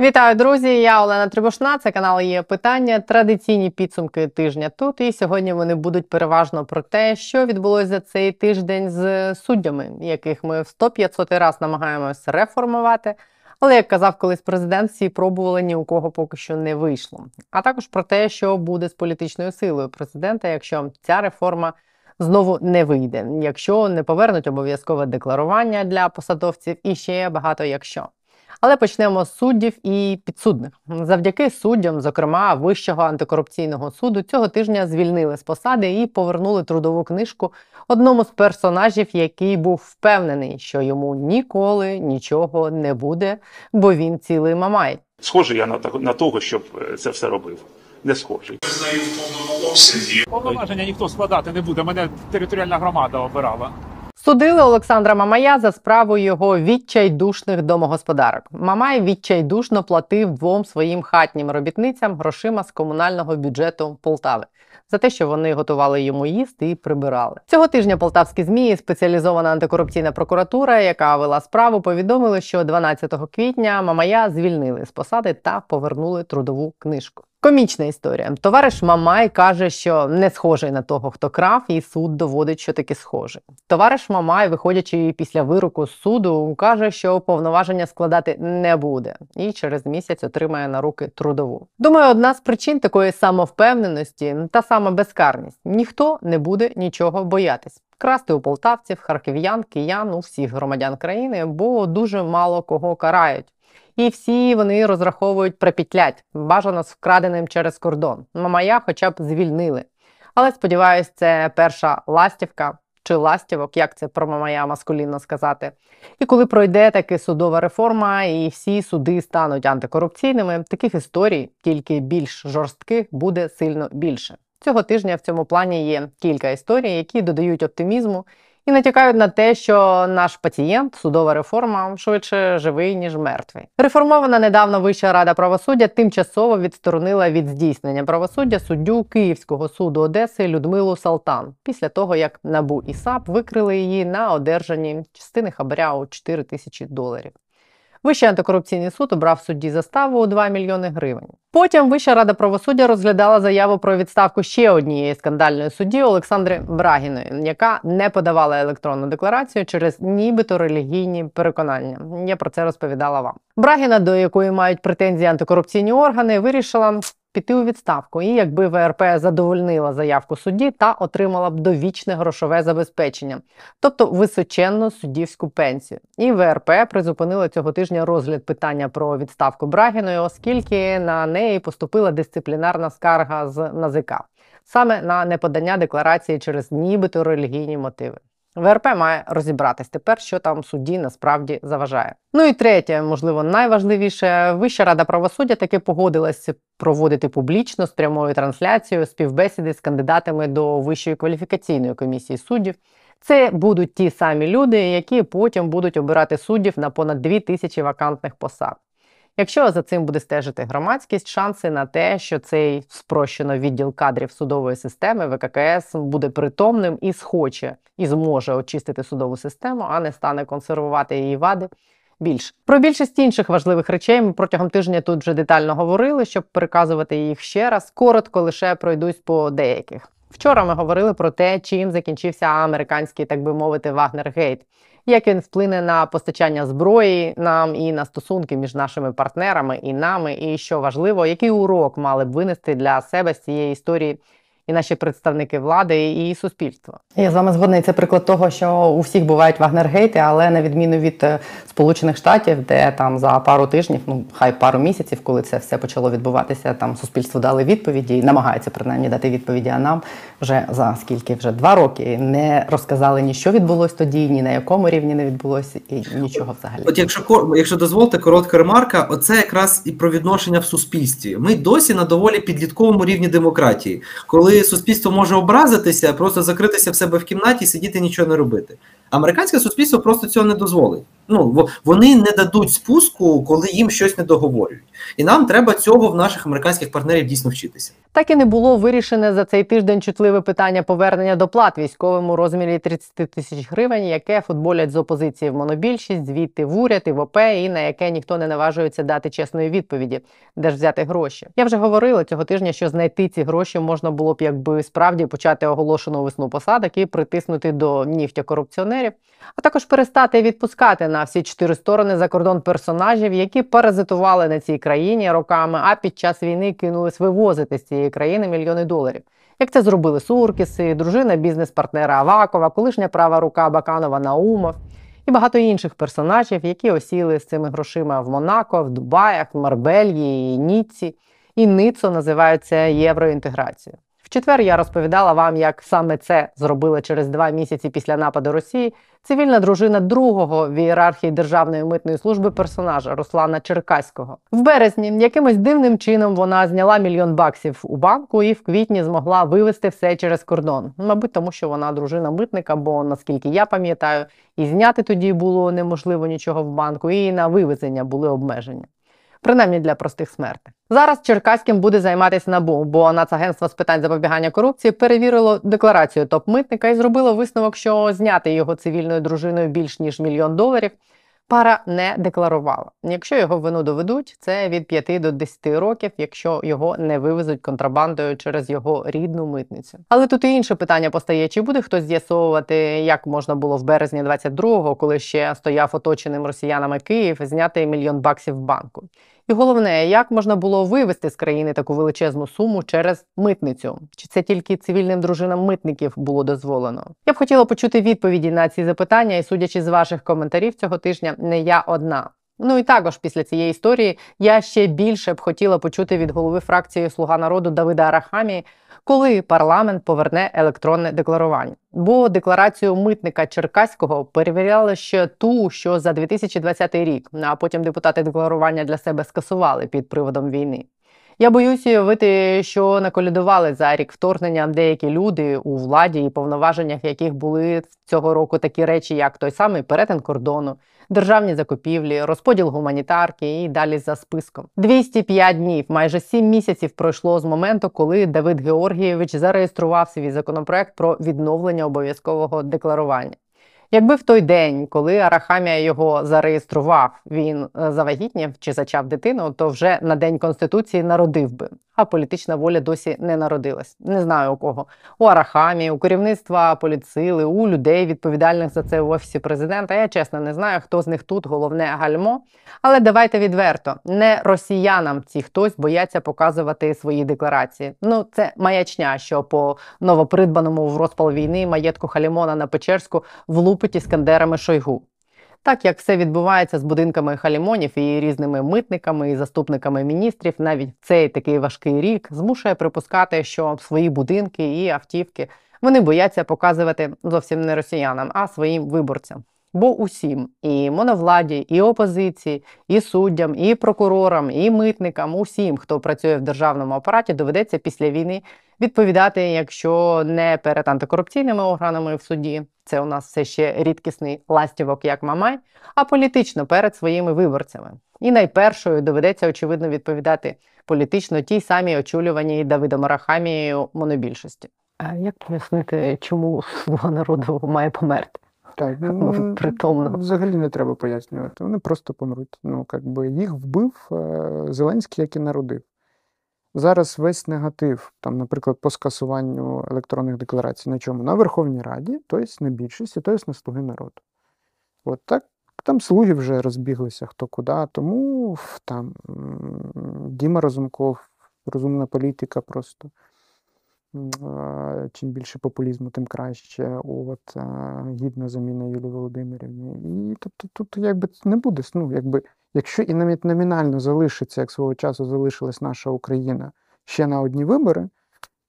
Вітаю, друзі! Я Олена Трибушна. Це канал є питання. Традиційні підсумки тижня тут. І сьогодні вони будуть переважно про те, що відбулося цей тиждень з суддями, яких ми в 100-500 раз намагаємось реформувати. Але як казав колись президент, всі пробували ні у кого поки що не вийшло. А також про те, що буде з політичною силою президента, якщо ця реформа знову не вийде, якщо не повернуть обов'язкове декларування для посадовців, і ще багато якщо. Але почнемо з суддів і підсудних. Завдяки суддям, зокрема Вищого антикорупційного суду, цього тижня звільнили з посади і повернули трудову книжку одному з персонажів, який був впевнений, що йому ніколи нічого не буде, бо він цілий мамай. Схожий я на на того, щоб е, це все робив. Не схожий. Визнаю в повному обсязі. Повноваження ніхто складати не буде. Мене територіальна громада обирала. Судили Олександра Мамая за справу його відчайдушних домогосподарок. Мамай відчайдушно платив двом своїм хатнім робітницям грошима з комунального бюджету Полтави за те, що вони готували йому їсти і прибирали. Цього тижня полтавські змі і спеціалізована антикорупційна прокуратура, яка вела справу, повідомили, що 12 квітня Мамая звільнили з посади та повернули трудову книжку. Комічна історія. Товариш Мамай каже, що не схожий на того, хто крав, і суд доводить, що таки схожий. Товариш Мамай, виходячи після вироку з суду, каже, що повноваження складати не буде, і через місяць отримає на руки трудову. Думаю, одна з причин такої самовпевненості та сама безкарність. Ніхто не буде нічого боятись. Красти у полтавців, харків'ян, киян, у всіх громадян країни, бо дуже мало кого карають. І всі вони розраховують припітлять, бажано з вкраденим через кордон. Мамая хоча б звільнили. Але сподіваюсь, це перша ластівка чи ластівок, як це про Мамая маскулінно сказати. І коли пройде таки судова реформа, і всі суди стануть антикорупційними, таких історій, тільки більш жорстких, буде сильно більше. Цього тижня в цьому плані є кілька історій, які додають оптимізму і натякають на те, що наш пацієнт, судова реформа, швидше живий ніж мертвий. Реформована недавно Вища рада правосуддя тимчасово відсторонила від здійснення правосуддя суддю Київського суду Одеси Людмилу Салтан після того, як набу і САП викрили її на одержанні частини хабаря у 4 тисячі доларів. Вищий антикорупційний суд обрав судді заставу у 2 мільйони гривень. Потім Вища рада правосуддя розглядала заяву про відставку ще однієї скандальної судді Олександри Брагіної, яка не подавала електронну декларацію через нібито релігійні переконання. Я про це розповідала вам. Брагіна, до якої мають претензії антикорупційні органи, вирішила піти у відставку. І якби ВРП задовольнила заявку судді та отримала б довічне грошове забезпечення, тобто височенну суддівську пенсію. І ВРП призупинила цього тижня розгляд питання про відставку Брагіної, оскільки на неї поступила дисциплінарна скарга з НАЗК. Саме на неподання декларації через нібито релігійні мотиви. ВРП має розібратись тепер, що там судді насправді заважає. Ну і третє, можливо, найважливіше, Вища рада правосуддя таки погодилася проводити публічно з прямою трансляцією співбесіди з кандидатами до Вищої кваліфікаційної комісії суддів. Це будуть ті самі люди, які потім будуть обирати суддів на понад 2 тисячі вакантних посад. Якщо за цим буде стежити громадськість, шанси на те, що цей спрощено відділ кадрів судової системи ВККС буде притомним і схоче і зможе очистити судову систему, а не стане консервувати її вади. Більше про більшість інших важливих речей ми протягом тижня тут вже детально говорили, щоб переказувати їх ще раз. Коротко лише пройдусь по деяких. Вчора ми говорили про те, чим закінчився американський, так би мовити, Вагнергейт як він вплине на постачання зброї нам і на стосунки між нашими партнерами і нами, і що важливо, який урок мали б винести для себе з цієї історії і наші представники влади і суспільства. Я з вами згодна. І Це приклад того, що у всіх бувають вагнергейти, але на відміну від е, Сполучених Штатів, де там за пару тижнів, ну хай пару місяців, коли це все почало відбуватися, там суспільство дали відповіді і намагається принаймні дати відповіді. А нам вже за скільки вже два роки не розказали ні що відбулось тоді, ні на якому рівні не відбулося, і нічого взагалі. От якщо якщо дозволите коротка ремарка, оце якраз і про відношення в суспільстві. Ми досі на доволі підлітковому рівні демократії, коли суспільство може образитися, просто закритися в себе в кімнаті сидіти нічого не робити. Американське суспільство просто цього не дозволить. Ну во- вони не дадуть спуску, коли їм щось не договорюють. І нам треба цього в наших американських партнерів дійсно вчитися. Так і не було вирішене за цей тиждень чутливе питання повернення доплат військовим у розмірі 30 тисяч гривень, яке футболять з опозиції в монобільшість, звідти в уряд і в ОП, і на яке ніхто не наважується дати чесної відповіді, де ж взяти гроші. Я вже говорила цього тижня, що знайти ці гроші можна було б, якби справді почати оголошену весну посадок і притиснути до нігтя корупціонерів, а також перестати відпускати на всі чотири сторони за кордон персонажів, які паразитували на цій країні роками, а під час війни кинулись вивозити з цієї країни мільйони доларів. Як це зробили Суркіси, дружина бізнес-партнера Авакова, колишня права рука Баканова Наумов і багато інших персонажів, які осіли з цими грошима в Монако, в Дубаях, в Марбельї, Ніцці і Ницо називаються євроінтеграцією. Четвер я розповідала вам, як саме це зробили через два місяці після нападу Росії цивільна дружина другого в ієрархії Державної митної служби персонажа Руслана Черкаського. В березні якимось дивним чином вона зняла мільйон баксів у банку і в квітні змогла вивезти все через кордон. Мабуть, тому що вона дружина митника, бо наскільки я пам'ятаю, і зняти тоді було неможливо нічого в банку, і на вивезення були обмеження. Принаймні для простих смертних. Зараз Черкаським буде займатися НАБУ, бо Нацагентство з питань запобігання корупції перевірило декларацію топ-митника і зробило висновок, що зняти його цивільною дружиною більш ніж мільйон доларів пара не декларувала. Якщо його вину доведуть, це від 5 до 10 років, якщо його не вивезуть контрабандою через його рідну митницю. Але тут і інше питання постає: чи буде хтось з'ясовувати, як можна було в березні 22-го, коли ще стояв оточеним росіянами Київ, зняти мільйон баксів в банку. І головне, як можна було вивести з країни таку величезну суму через митницю? Чи це тільки цивільним дружинам митників було дозволено? Я б хотіла почути відповіді на ці запитання, і судячи з ваших коментарів цього тижня, не я одна. Ну і також після цієї історії я ще більше б хотіла почути від голови фракції Слуга народу Давида Арахамії, коли парламент поверне електронне декларування. Бо декларацію митника Черкаського перевіряли ще ту, що за 2020 рік, а потім депутати декларування для себе скасували під приводом війни. Я боюся уявити, що наколядували за рік вторгнення деякі люди у владі і повноваженнях, яких були цього року такі речі, як той самий перетин кордону, державні закупівлі, розподіл гуманітарки і далі за списком. 205 днів, майже 7 місяців пройшло з моменту, коли Давид Георгійович зареєстрував свій законопроект про відновлення обов'язкового декларування. Якби в той день, коли Арахамія його зареєстрував, він е, завагітнів чи зачав дитину, то вже на день конституції народив би. А політична воля досі не народилась. Не знаю у кого. У Арахамії, у керівництва поліцили, у людей, відповідальних за це в офісі президента. Я чесно не знаю, хто з них тут головне гальмо. Але давайте відверто, не росіянам ці хтось бояться показувати свої декларації. Ну це маячня, що по новопридбаному в розпал війни маєтку Халімона на Печерську влупить іскандерами Шойгу. Так як все відбувається з будинками халімонів і різними митниками і заступниками міністрів, навіть цей такий важкий рік змушує припускати, що свої будинки і автівки вони бояться показувати зовсім не росіянам, а своїм виборцям. Бо усім і моновладі, і опозиції, і суддям, і прокурорам, і митникам, усім, хто працює в державному апараті, доведеться після війни відповідати, якщо не перед антикорупційними органами в суді, це у нас все ще рідкісний ластівок, як Мамай, а політично перед своїми виборцями. І найпершою доведеться очевидно відповідати політично тій самій очолюваній Давидом Арахамією монобільшості. А як пояснити, чому слуга народу має померти? Так, Ну, ну, притомно. взагалі не треба пояснювати. Вони просто помруть. Ну, как би їх вбив е, Зеленський, як і народив. Зараз весь негатив, там, наприклад, по скасуванню електронних декларацій на чому? На Верховній Раді, тобто на більшості, тобто на слуги народу. От так там слуги вже розбіглися хто куди, тому там Діма Розумков, розумна політика просто. А, Чим більше популізму, тим краще. От, а, гідна заміна Юлії Володимирівни. І тобто тут якби не буде. Ну, якби, якщо і навіть номінально залишиться, як свого часу залишилась наша Україна ще на одні вибори,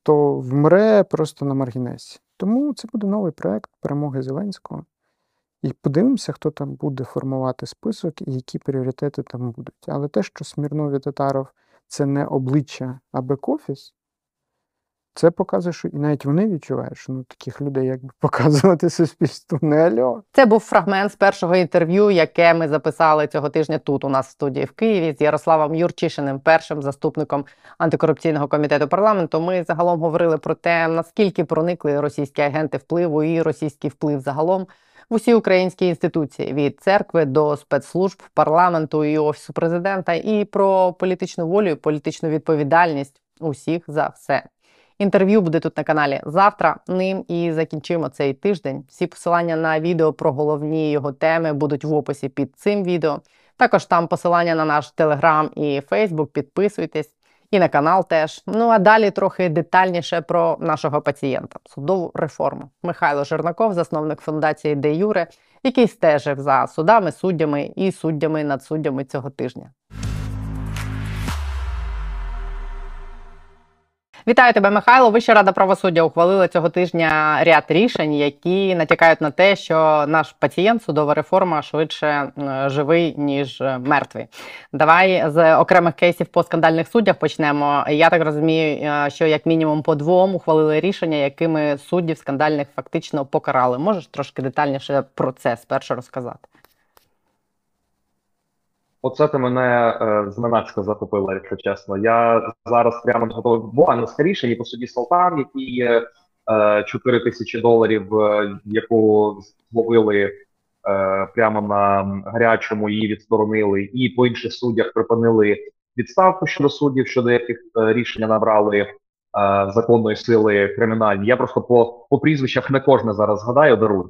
то вмре просто на маргінесі. Тому це буде новий проект перемоги Зеленського. І подивимося, хто там буде формувати список і які пріоритети там будуть. Але те, що Смірнов і Татаров це не обличчя, а бек-офіс, Це показує, що і навіть вони відчувають, що ну таких людей якби показувати суспільству не альо. Це був фрагмент з першого інтерв'ю, яке ми записали цього тижня тут у нас в студії в Києві з Ярославом Юрчишиним, першим заступником антикорупційного комітету парламенту. Ми загалом говорили про те, наскільки проникли російські агенти впливу і російський вплив загалом в усі українські інституції від церкви до спецслужб парламенту і офісу президента, і про політичну волю, і політичну відповідальність усіх за все. Інтерв'ю буде тут на каналі завтра. Ним і закінчимо цей тиждень. Всі посилання на відео про головні його теми будуть в описі під цим відео. Також там посилання на наш телеграм і Фейсбук. Підписуйтесь і на канал теж. Ну а далі трохи детальніше про нашого пацієнта судову реформу. Михайло Жернаков, засновник фундації Де Юре, який стежив за судами, суддями і суддями над суддями цього тижня. Вітаю тебе, Михайло. Вища рада правосуддя ухвалила цього тижня ряд рішень, які натякають на те, що наш пацієнт судова реформа швидше живий ніж е, мертвий. Давай з окремих кейсів по скандальних суддях почнемо. Я так розумію, е, що як мінімум по двом ухвалили рішення, якими суддів скандальних фактично покарали. Можеш трошки детальніше про це спершу розказати? Оце ти мене е, зненацька захопила, якщо чесно. Я зараз прямо не готовий. Буквально скоріше, і по суді Салтан, який є е, 4 тисячі доларів, е, яку зловили е, прямо на гарячому, її відсторонили, і по інших суддях припинили відставку щодо суддів, щодо яких е, рішення набрали е, законної сили кримінальні. Я просто по, по прізвищах не кожне зараз згадаю, дарую.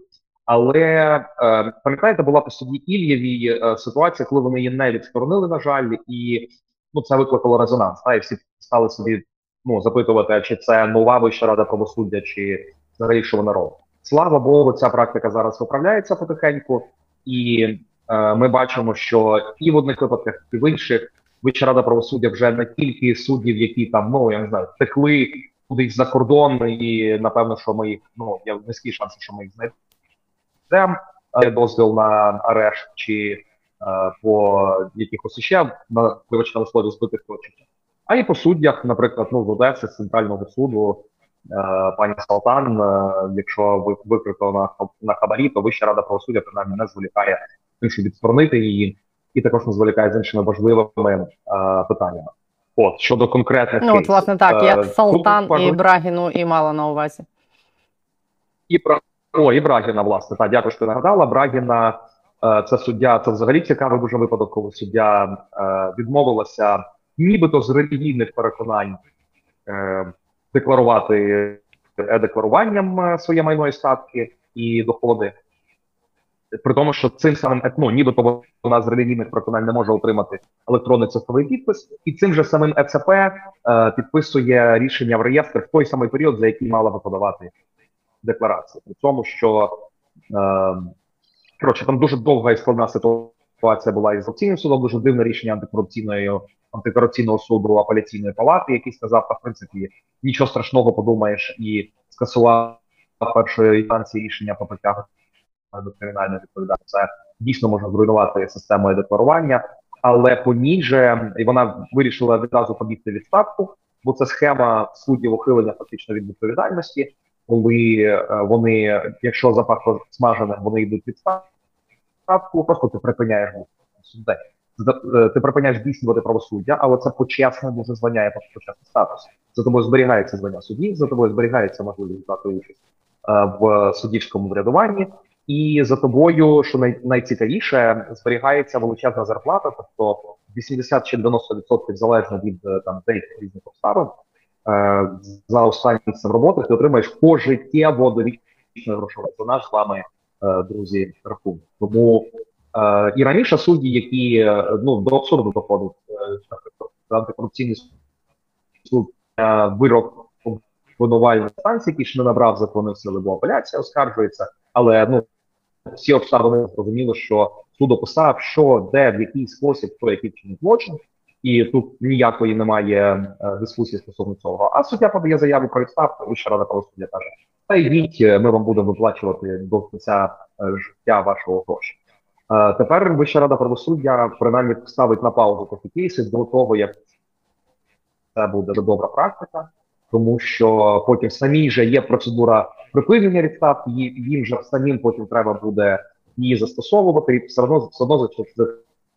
Але е, пам'ятаєте, була по суді Ільєвій е, ситуація, коли вони її не відсторонили, на жаль, і ну це викликало резонанс. Та і всі стали собі ну запитувати, чи це нова вища рада правосуддя, чи взагалі робить. Слава Богу, ця практика зараз виправляється потихеньку, і е, ми бачимо, що і в одних випадках, і в інших вища рада правосуддя вже не тільки суддів, які там ну я не знаю, втекли кудись за кордон, і напевно, що ми їх ну є низькі шанси, що ми їх знайдемо систем, дозвіл на арешт чи е, по якихось ще на вибачте на слові збитих точок. А і по суддях, наприклад, ну з Одеси, з центрального суду, е, пані Салтан, е, якщо ви викрито на на хабарі, то Вища рада правосуддя принаймні не зволікає тим, щоб відсторонити її, і також не зволікає з іншими важливими е, питаннями. От щодо конкретних ну, от, власне так. Я Салтан тут і Брагіну і мала на увазі. і про о, і Брагіна, власне, так, дякую, що нагадала. Брагіна е, це суддя, це взагалі цікавий дуже випадок, коли суддя е, відмовилася, нібито з релігійних переконань е, декларувати е-декларуванням е, своє майно і статки і доходи. При тому, що цим самим ну, нібито вона з релігійних переконань не може отримати електронний цифровий підпис, і цим же самим ЕЦП е, підписує рішення в реєстр в той самий період, за який мала би подавати декларації. При тому, що е, коротше, там дуже довга і складна ситуація була із Конституційним судом, дуже дивне рішення антикорупційної антикорупційного суду апеляційної палати, який сказав, та в принципі нічого страшного подумаєш, і скасував першої інстанції рішення про притягнення до кримінальної відповідальності. Це дійсно може зруйнувати систему декларування, але по ній же і вона вирішила відразу побігти відставку, бо це схема суддів ухилення фактично від відповідальності коли е, вони, якщо запахло смажене, вони йдуть відставку, просто ти припиняєш суддей. Е, ти припиняєш здійснювати правосуддя, але це почесне дуже звання, як почесний статус. За тобою зберігається звання судді, за тобою зберігається можливість брати участь е, в суддівському врядуванні, і за тобою, що най, найцікавіше, зберігається величезна зарплата, тобто 80 чи 90% залежно від там деяких різних обставин. Е, за останнім роботи, ти отримаєш пожиттєво довічне грошове. Це наш з вами, е, друзі, рахунок. Тому е, і раніше судді, які ну до абсурду наприклад, антикорупційний суд вирок обвинувальної станції, який ще не набрав законної сили, бо апеляція оскаржується, але ну всі обставини зрозуміло, що суд описав, що де в який спосіб, хто який чинить злочин і тут ніякої немає е, дискусії стосовно цього. А суддя подає заяву про відставку, Вища рада правосуддя каже, та йдіть, е, ми вам будемо виплачувати до кінця е, життя вашого гроші. Тепер Вища рада правосуддя принаймні ставить на паузу такі кейси до того, як це буде добра практика. тому що потім самі же є процедура припинення відставки, їм же самим потім треба буде її застосовувати, і все одно все одно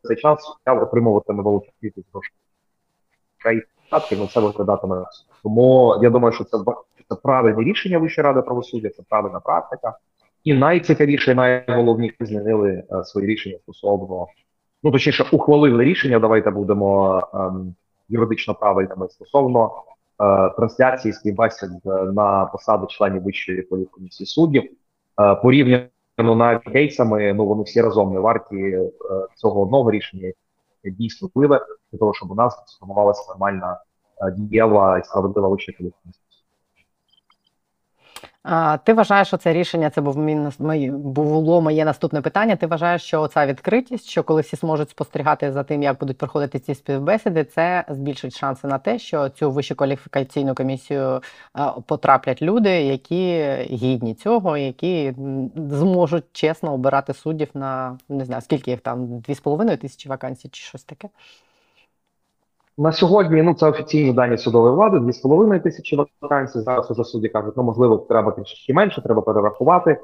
цей час я отримуватиме велику кількість грошей. Статки, ну це виглядатиме. Тому я думаю, що це, це правильне рішення Вищої ради правосуддя, це правильна практика. І найцікавіше, і найголовніше змінили е, свої рішення стосовно, ну точніше, ухвалили рішення. Давайте будемо ем, юридично правильними стосовно е, трансляції співбесід е, на посади членів Вищої кваліфкомісії суддів. Е, порівняно навіть кейсами, ну вони всі разом не варті е, цього одного рішення, дійсно впливе для того, щоб у нас сформувалася нормальна е, дієва і справедлива вища кваліфкомісія. Ти вважаєш, що це рішення це був мій, було моє наступне питання. Ти вважаєш, що ця відкритість, що коли всі зможуть спостерігати за тим, як будуть проходити ці співбесіди, це збільшить шанси на те, що цю вищу кваліфікаційну комісію потраплять люди, які гідні цього, які зможуть чесно обирати суддів на не знаю скільки їх там дві з половиною тисячі вакансій чи щось таке. На сьогодні ну це офіційні дані судової влади, 2,5 тисячі вакансій. Зараз уже судді кажуть, ну можливо, треба трішки менше, треба перерахувати. Е,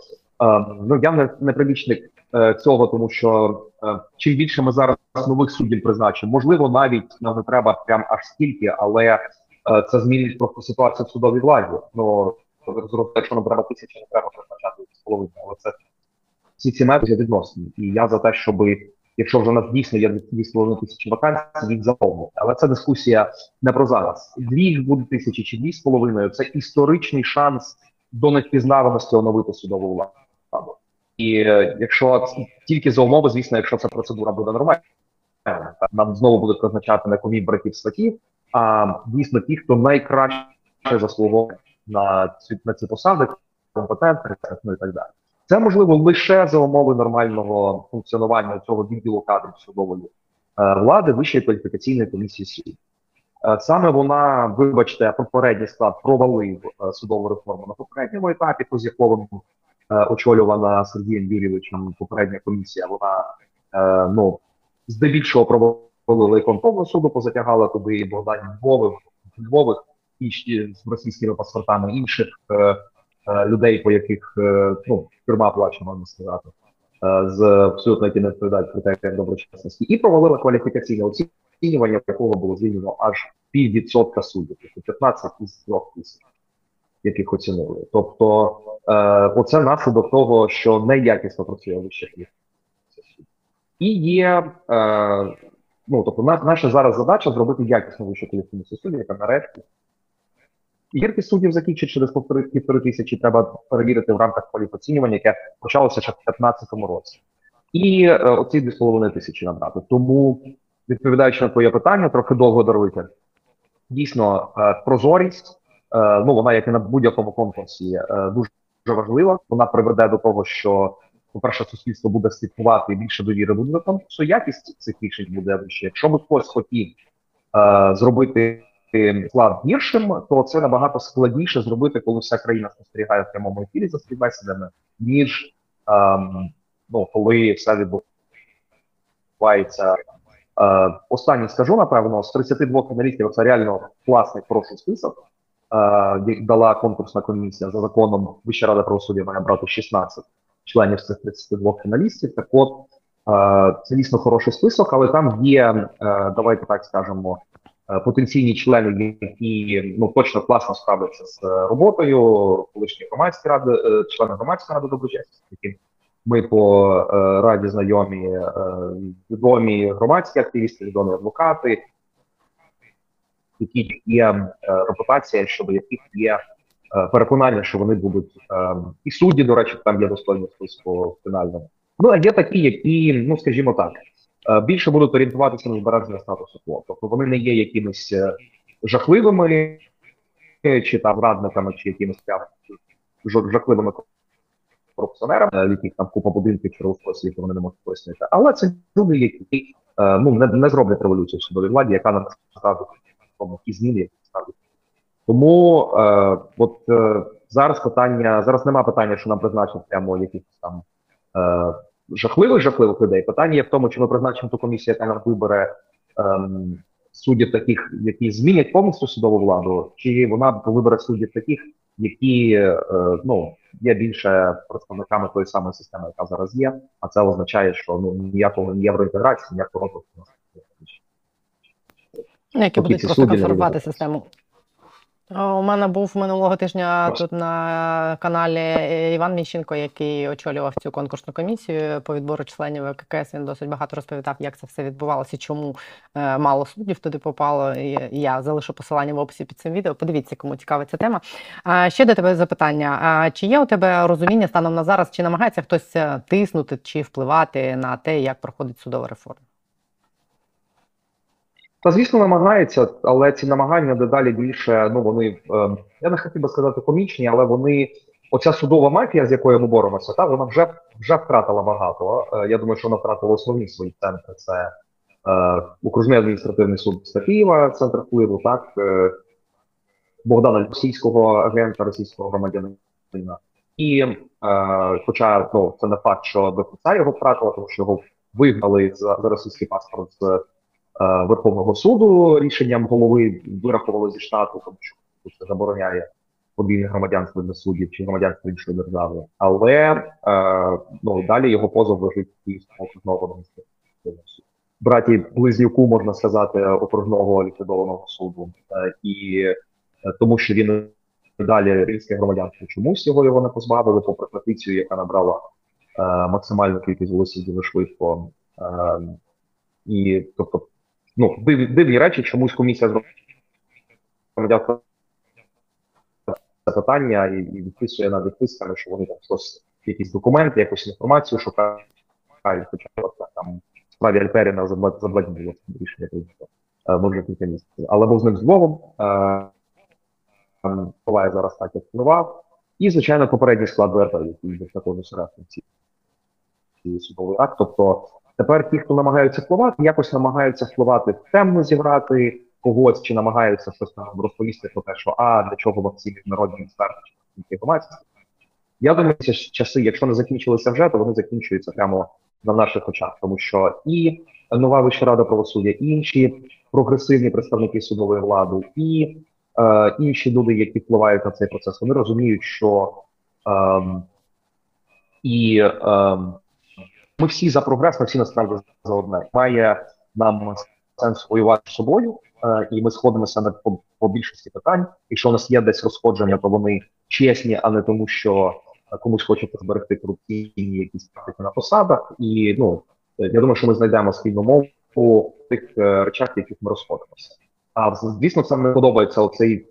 ну я не, не прибічник е, цього, тому що е, чим більше ми зараз нових суддів призначимо, можливо, навіть нам не треба прям аж стільки, але е, це змінить просто ситуацію в судовій владі. Ну якщо нам треба тисячі, не треба призначати 2,5, але це всі ці методи відносні. І я за те, щоби якщо вже у нас дійсно є 2,5 тисячі вакансій, їх заповнити. Але це дискусія не про зараз. Дві буде тисячі чи дві з половиною це історичний шанс до невпізнаваності оновити судову владу. І е, якщо тільки за умови, звісно, якщо ця процедура буде нормальна, нам знову будуть призначати не комів братів сватів, а дійсно ті, хто найкраще заслуговує на ці на ці посади, компетентних, ну і так далі. Це можливо лише за умови нормального функціонування цього відділу кадрів судової е, влади Вищої кваліфікаційної комісії суддів. Е, Саме вона, вибачте, попередній склад провалив е, судову реформу на попередньому етапі, з якого очолювана Сергієм Юрійовичем попередня комісія. Вона ну здебільшого провалила і контрольного суду, позатягала туди і Богдані Львових, Львових і з російськими паспортами інших людей, по яких е, ну тюрма плаче, можна сказати, е, з абсолютно які не відповідають критеріям доброчесності, і провалила кваліфікаційне оцінювання, якого було звільнено аж піввідсотка суддів, тобто 15 із 3 тисяч, яких оцінили. Тобто, е, оце наслідок того, що неякісно працює вища. І є, е, ну тобто, на, наша зараз задача зробити якісну вищу кваліфікацію суддів, яка нарешті Гіркість суддів закінчить через півтори півтори тисячі. Треба перевірити в рамках кваліфоцінювання, яке почалося ще в 2015 році, і е, оці 2,5 тисячі набрати. Тому, відповідаючи на твоє питання, трохи довго даруйте. Дійсно, е, прозорість, е, ну вона, як і на будь-якому конкурсі, е, дуже важлива. Вона приведе до того, що, по-перше, суспільство буде слідкувати більше довіри буде конкурсу. Якість цих рішень буде вище. Якщо би хтось хотів е, зробити склад гіршим, то це набагато складніше зробити, коли вся країна спостерігає в прямому ефірі за співбесідами, ніж ем, ну, коли все відбувається. Е, останнє скажу, напевно, з 32 фіналістів це реально класний хороший список. Е, дала конкурсна комісія за законом Вища рада правосуддя має брати 16 членів з цих 32 фіналістів. Так от е, це дійсно хороший список, але там є, е, давайте так скажемо, е, потенційні члени, які ну точно класно справляться з е, роботою, колишні громадські ради, е, члени громадської ради доброчесності, які ми по е, раді знайомі, е, відомі громадські активісти, відомі адвокати, які є е, репутація, щодо яких є е, переконання, що вони будуть е, і судді, до речі, там є достойні списку фінальному. Ну а є такі, які, ну скажімо так, е, більше будуть орієнтуватися на збереження статусу КВО. Тобто вони не є якимись е, жахливими е, чи там радниками, чи якимись прям жахливими корупціонерами, е, яких там купа будинків через спосіб, вони не можуть пояснити. Але це люди, які е, ну не, не зроблять революцію в судовій владі, яка нам насправді ті зміни, які ставлять. Тому е, от е, зараз питання, зараз нема питання, що нам призначать прямо якихось там е, жахливих жахливих людей. Питання є в тому, чи ми призначимо ту комісію, яка нам вибере ем, суддів таких, які змінять повністю судову владу, чи вона вибере суддів таких, які е, ну є більше представниками тої самої системи, яка зараз є. А це означає, що ну ніякого євроінтеграції, ніякого розвитку. Ну, які будуть просто консервувати систему. У мене був минулого тижня Просто. тут на каналі Іван Міщенко, який очолював цю конкурсну комісію по відбору членів ВККС. Він досить багато розповідав, як це все відбувалося, чому е, мало суддів туди попало. Я залишу посилання в описі під цим відео. Подивіться, кому цікава ця тема. А ще до тебе запитання: а чи є у тебе розуміння станом на зараз, чи намагається хтось е, тиснути чи впливати на те, як проходить судова реформа? Та звісно, намагається, але ці намагання дедалі більше. Ну вони е, я не хотів би сказати комічні, але вони оця судова мафія, з якою ми боремося, та вона вже вже втратила багато. Е, я думаю, що вона втратила основні свої центри. Це е, окружний адміністративний суд міста центр впливу, так е, Богдана російського агента, російського громадянина. І е, хоча ну це не факт, що кінця його втратила, тому що його вигнали за, за російський паспорт з Верховного суду рішенням голови вирахували зі штату, тому що це забороняє подвійне громадянство для суддів чи громадянство іншої держави. Але е, ну далі його позов лежить в окружного суду. Браті близнюку можна сказати окружного ліквідованого суду, е, і е, тому, що він далі рівське громадянство чомусь його його не позбавили, попри петицію, яка набрала е, максимальну кількість голосів дуже швидко. Е, і тобто ну, див, дивні речі, чомусь комісія з громадянства це питання і, і відписує на відписками, що вони там хтось якісь документи, якусь інформацію шукають, хоча там в справі Альперіна за два за два дні було рішення прийнято. Е, Ми вже кілька місяців. Але був з ним зловом. Ховає зараз так, як впливав. І, звичайно, попередній склад ВРП, який також осередком цієї судовий акт. Тобто Тепер ті, хто намагаються впливати, якось намагаються впливати темно зіграти когось, чи намагаються щось там розповісти про те, що а для чого вам ці міжнародні експерти чи інформації. Я думаю, ці часи, якщо не закінчилися вже, то вони закінчуються прямо на наших очах, тому що і нова Вища рада правосуддя, і інші прогресивні представники судової влади, і е, інші люди, які впливають на цей процес, вони розуміють, що е, і е, ми всі за прогрес, ми всі насправді за одне. Має нам сенс воювати з собою, е, і ми сходимося на по, по більшості питань. Якщо у нас є десь розходження, то вони чесні, а не тому, що комусь хочеться зберегти корупційні якісь практики на посадах. І ну я думаю, що ми знайдемо спільну мову у тих е, речах, яких ми розходимося. А звісно, це не подобається оцей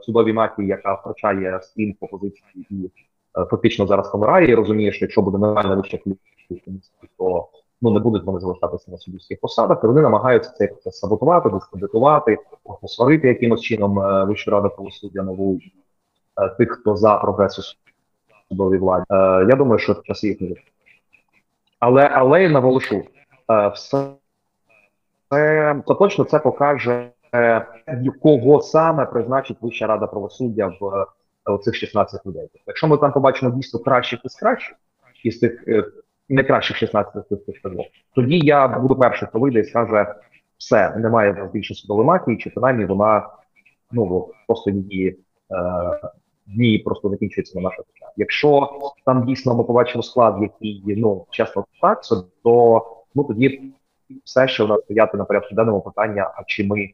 судовій мафії, яка втрачає по позиції і е, фактично зараз помирає, і розуміє, що якщо буде нормальна вища то ну не будуть вони залишатися на суддівських посадах, вони намагаються цей процес саботувати, дискредитувати, посварити якимось чином е, Вищу раду правосуддя нову е, тих, хто за прогрес у судовій владі. Е, Я думаю, що часи їх не. Але але я наголошу, все це точно це покаже, кого саме призначить Вища рада правосуддя в цих 16 людей. Якщо ми там побачимо дійсно кращих із кращих із тих е, найкращих 16 списків ТЗО. Тоді я буду перший, хто вийде і скаже, все, немає в нас більше судової чи принаймні вона ну просто її е, дні просто закінчується на наших очах. Якщо там дійсно ми побачимо склад, який ну чесно так, то ну тоді все, що в нас стояти на порядку денному питання, а чи ми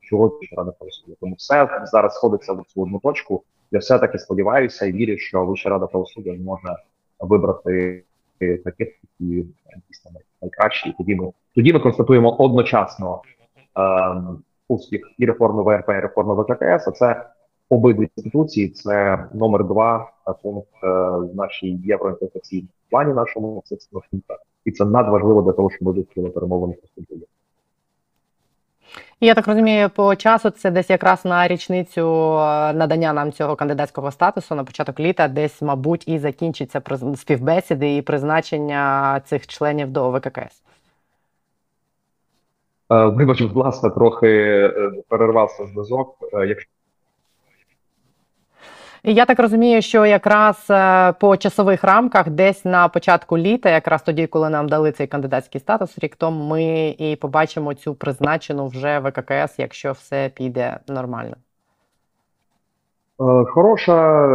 чого рада правосуддя. Тому все зараз сходиться в цю одну точку. Я все таки сподіваюся і вірю, що Вища рада правосуддя зможе вибрати таких, які дійсно найкращі. І тоді ми тоді ми констатуємо одночасно ем, успіх і реформи ВРП, і реформи ВККС. А це обидві інституції. Це номер два пункт е, в нашій євроінтеграційній плані нашому це І це надважливо для того, щоб вивчили перемовини поступили. Я так розумію, по часу це десь якраз на річницю е, надання нам цього кандидатського статусу на початок літа, десь, мабуть, і закінчиться співбесіди і призначення цих членів до ВККС. Е, вибач, будь ласка, трохи перервався зв'язок. Якщо І Я так розумію, що якраз е, по часових рамках, десь на початку літа, якраз тоді, коли нам дали цей кандидатський статус, рік тому ми і побачимо цю призначену вже ВККС, якщо все піде нормально. Е, Хороша,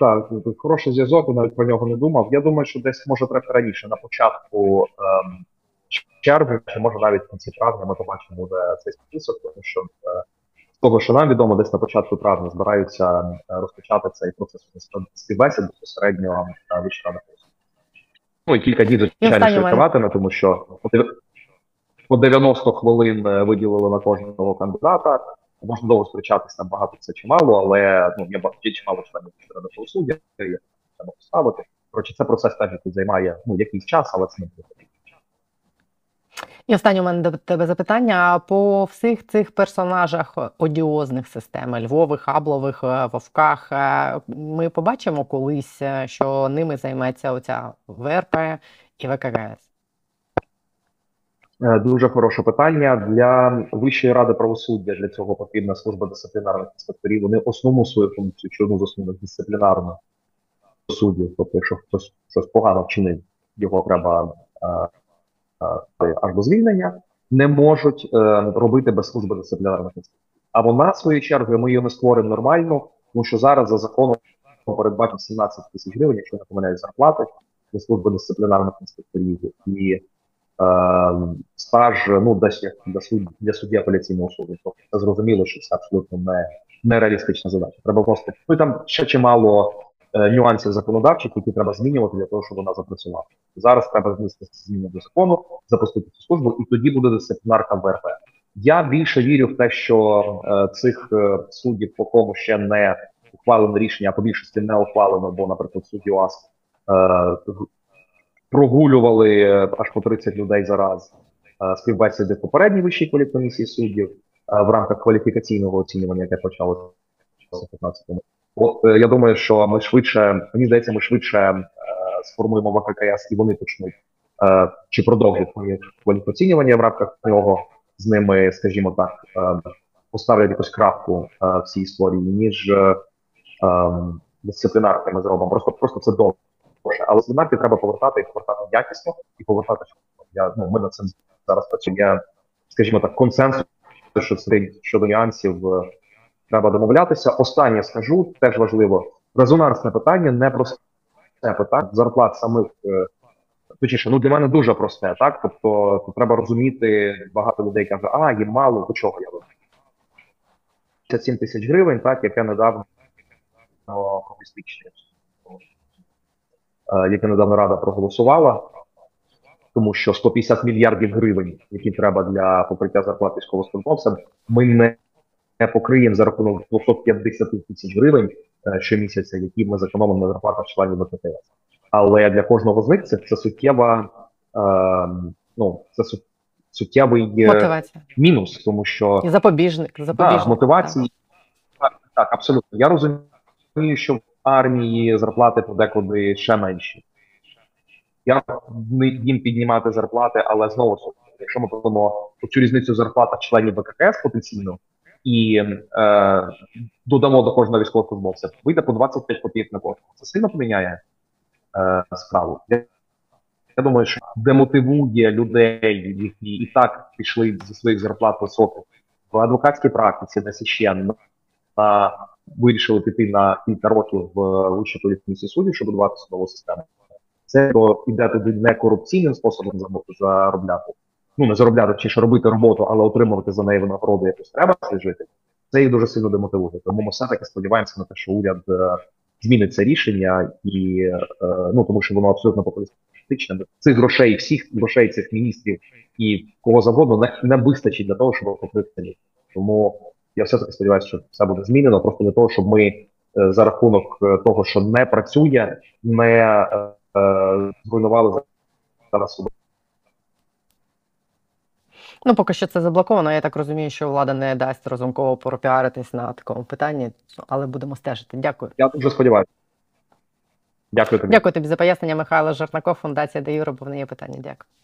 так, хороший зв'язок, навіть про нього не думав. Я думаю, що десь може трохи раніше, на початку ем, червня, чи може навіть кінці травня ми побачимо вже цей список, тому що е, того, що нам відомо, десь на початку травня збираються е, розпочати цей процес співбесід безпосередньо е, ради. Ну і кілька дій, звичайно, триватиме, тому що по дев- 90 хвилин е, виділили на кожного кандидата. Можна довго сперечатись там багато це чи мало, але ну є багато чимало членів правосуддя, треба поставити. Коротше, це процес теж займає ну якийсь час, але це не буде. І останнє у мене до тебе запитання. По всіх цих персонажах одіозних систем Львових, Хаблових, е, Вовках, е, ми побачимо колись, е, що ними займеться оця ВРП і ВККС. Е, Дуже хороше питання для Вищої ради правосуддя. Для цього потрібна служба дисциплінарних інспекторів. Вони основну свою функцію, чи одну з основних дисциплінарну суддів. Тобто, якщо хтось щось погано вчинив, його треба е, до звільнення, не можуть е, робити без служби дисциплінарних інспекторів. А вона, свою чергу, ми її не створимо нормально, тому що зараз за законом передбачено 17 тисяч гривень, якщо не помиляюсь, зарплати для служби дисциплінарних інспекторів і е, стаж ну десь для суд для судді апеляційного суду. Тобто зрозуміло, що це абсолютно не нереалістична задача. Треба просто ну і там ще чимало нюансів законодавчих, які треба змінювати для того, щоб вона запрацювала. Зараз треба внести зміни до закону, запустити цю службу, і тоді буде дисциплінарка ВРП. Я більше вірю в те, що е, цих е, суддів, по кому ще не ухвалено рішення, а по більшості не ухвалено, бо, наприклад, судді УАС е, прогулювали е, аж по 30 людей за раз е, співбесіди попередній вищій кваліфкомісії суддів е, в рамках кваліфікаційного оцінювання, яке почалося в 15-му. От е, я думаю, що ми швидше, мені здається, ми швидше е, сформуємо ВККС і вони почнуть е, чи продовжать кваліфікаційнення в рамках нього з ними, скажімо так, е, поставлять якусь крапку е, в цій історії, ніж е, е, дисциплінарки ми зробимо. Просто просто це довго. Але дисциплінарки треба повертати і повертати якісно і повертати. Я ну ми над цим зараз працюємо. Я, скажімо так, консенсус що щодо нюансів е, треба домовлятися. Останнє скажу теж важливо. Резонансне питання не просте питання зарплат самих. е, Точніше, ну для мене дуже просте, так? Тобто тут треба розуміти, багато людей каже, а їм мало, до чого я роблю? 57 тисяч гривень, так, яке недавно комуністичне, е, яке недавно Рада проголосувала, тому що 150 мільярдів гривень, які треба для покриття зарплат військовослужбовцям, ми не покриємо за рахунок 250 тисяч гривень е, щомісяця, які ми зекономимо на зарплатах членів ВКТС. Але для кожного з них це, це суттєва, е, ну, це су- суттєвий е, Мотивація. мінус, тому що І запобіжник. запобіжник так, мотивації. Так, так, абсолютно. Я розумію, що в армії зарплати подекуди ще менші. Я не їм піднімати зарплати, але знову ж таки, якщо ми будемо цю різницю зарплата членів ВККС потенційно і е, додамо до кожного військовослужбовця, вийде по 25 копійок на кожного. Це сильно поміняє е, справу. Я, думаю, що демотивує людей, які і так пішли зі своїх зарплат високих в адвокатській практиці, де ще на вирішили піти на кілька років в вищу політичній судді, щоб будувати судову систему. Це то іде туди не корупційним способом заробляти. Ну не заробляти чи ж робити роботу, але отримувати за неї винагороду якусь треба жити. Це їх дуже сильно демотивує. Тому ми все таки сподіваємося на те, що уряд е, змінить це рішення, і е, ну тому що воно абсолютно популістичне. Цих грошей, всіх грошей цих міністрів і кого завгодно не, не вистачить для того, щоб покрити. Тому я все таки сподіваюся, що все буде змінено просто для того, щоб ми е, за рахунок того, що не працює, не е, зруйнували зараз. Ну, поки що це заблоковано. Я так розумію, що влада не дасть розумково пропіаритись на такому питанні, але будемо стежити. Дякую. Я дуже сподіваюся. Дякую тобі. Дякую тобі за пояснення, Михайло Жернаков, фундація Де Юра, бо в неї питання. Дякую.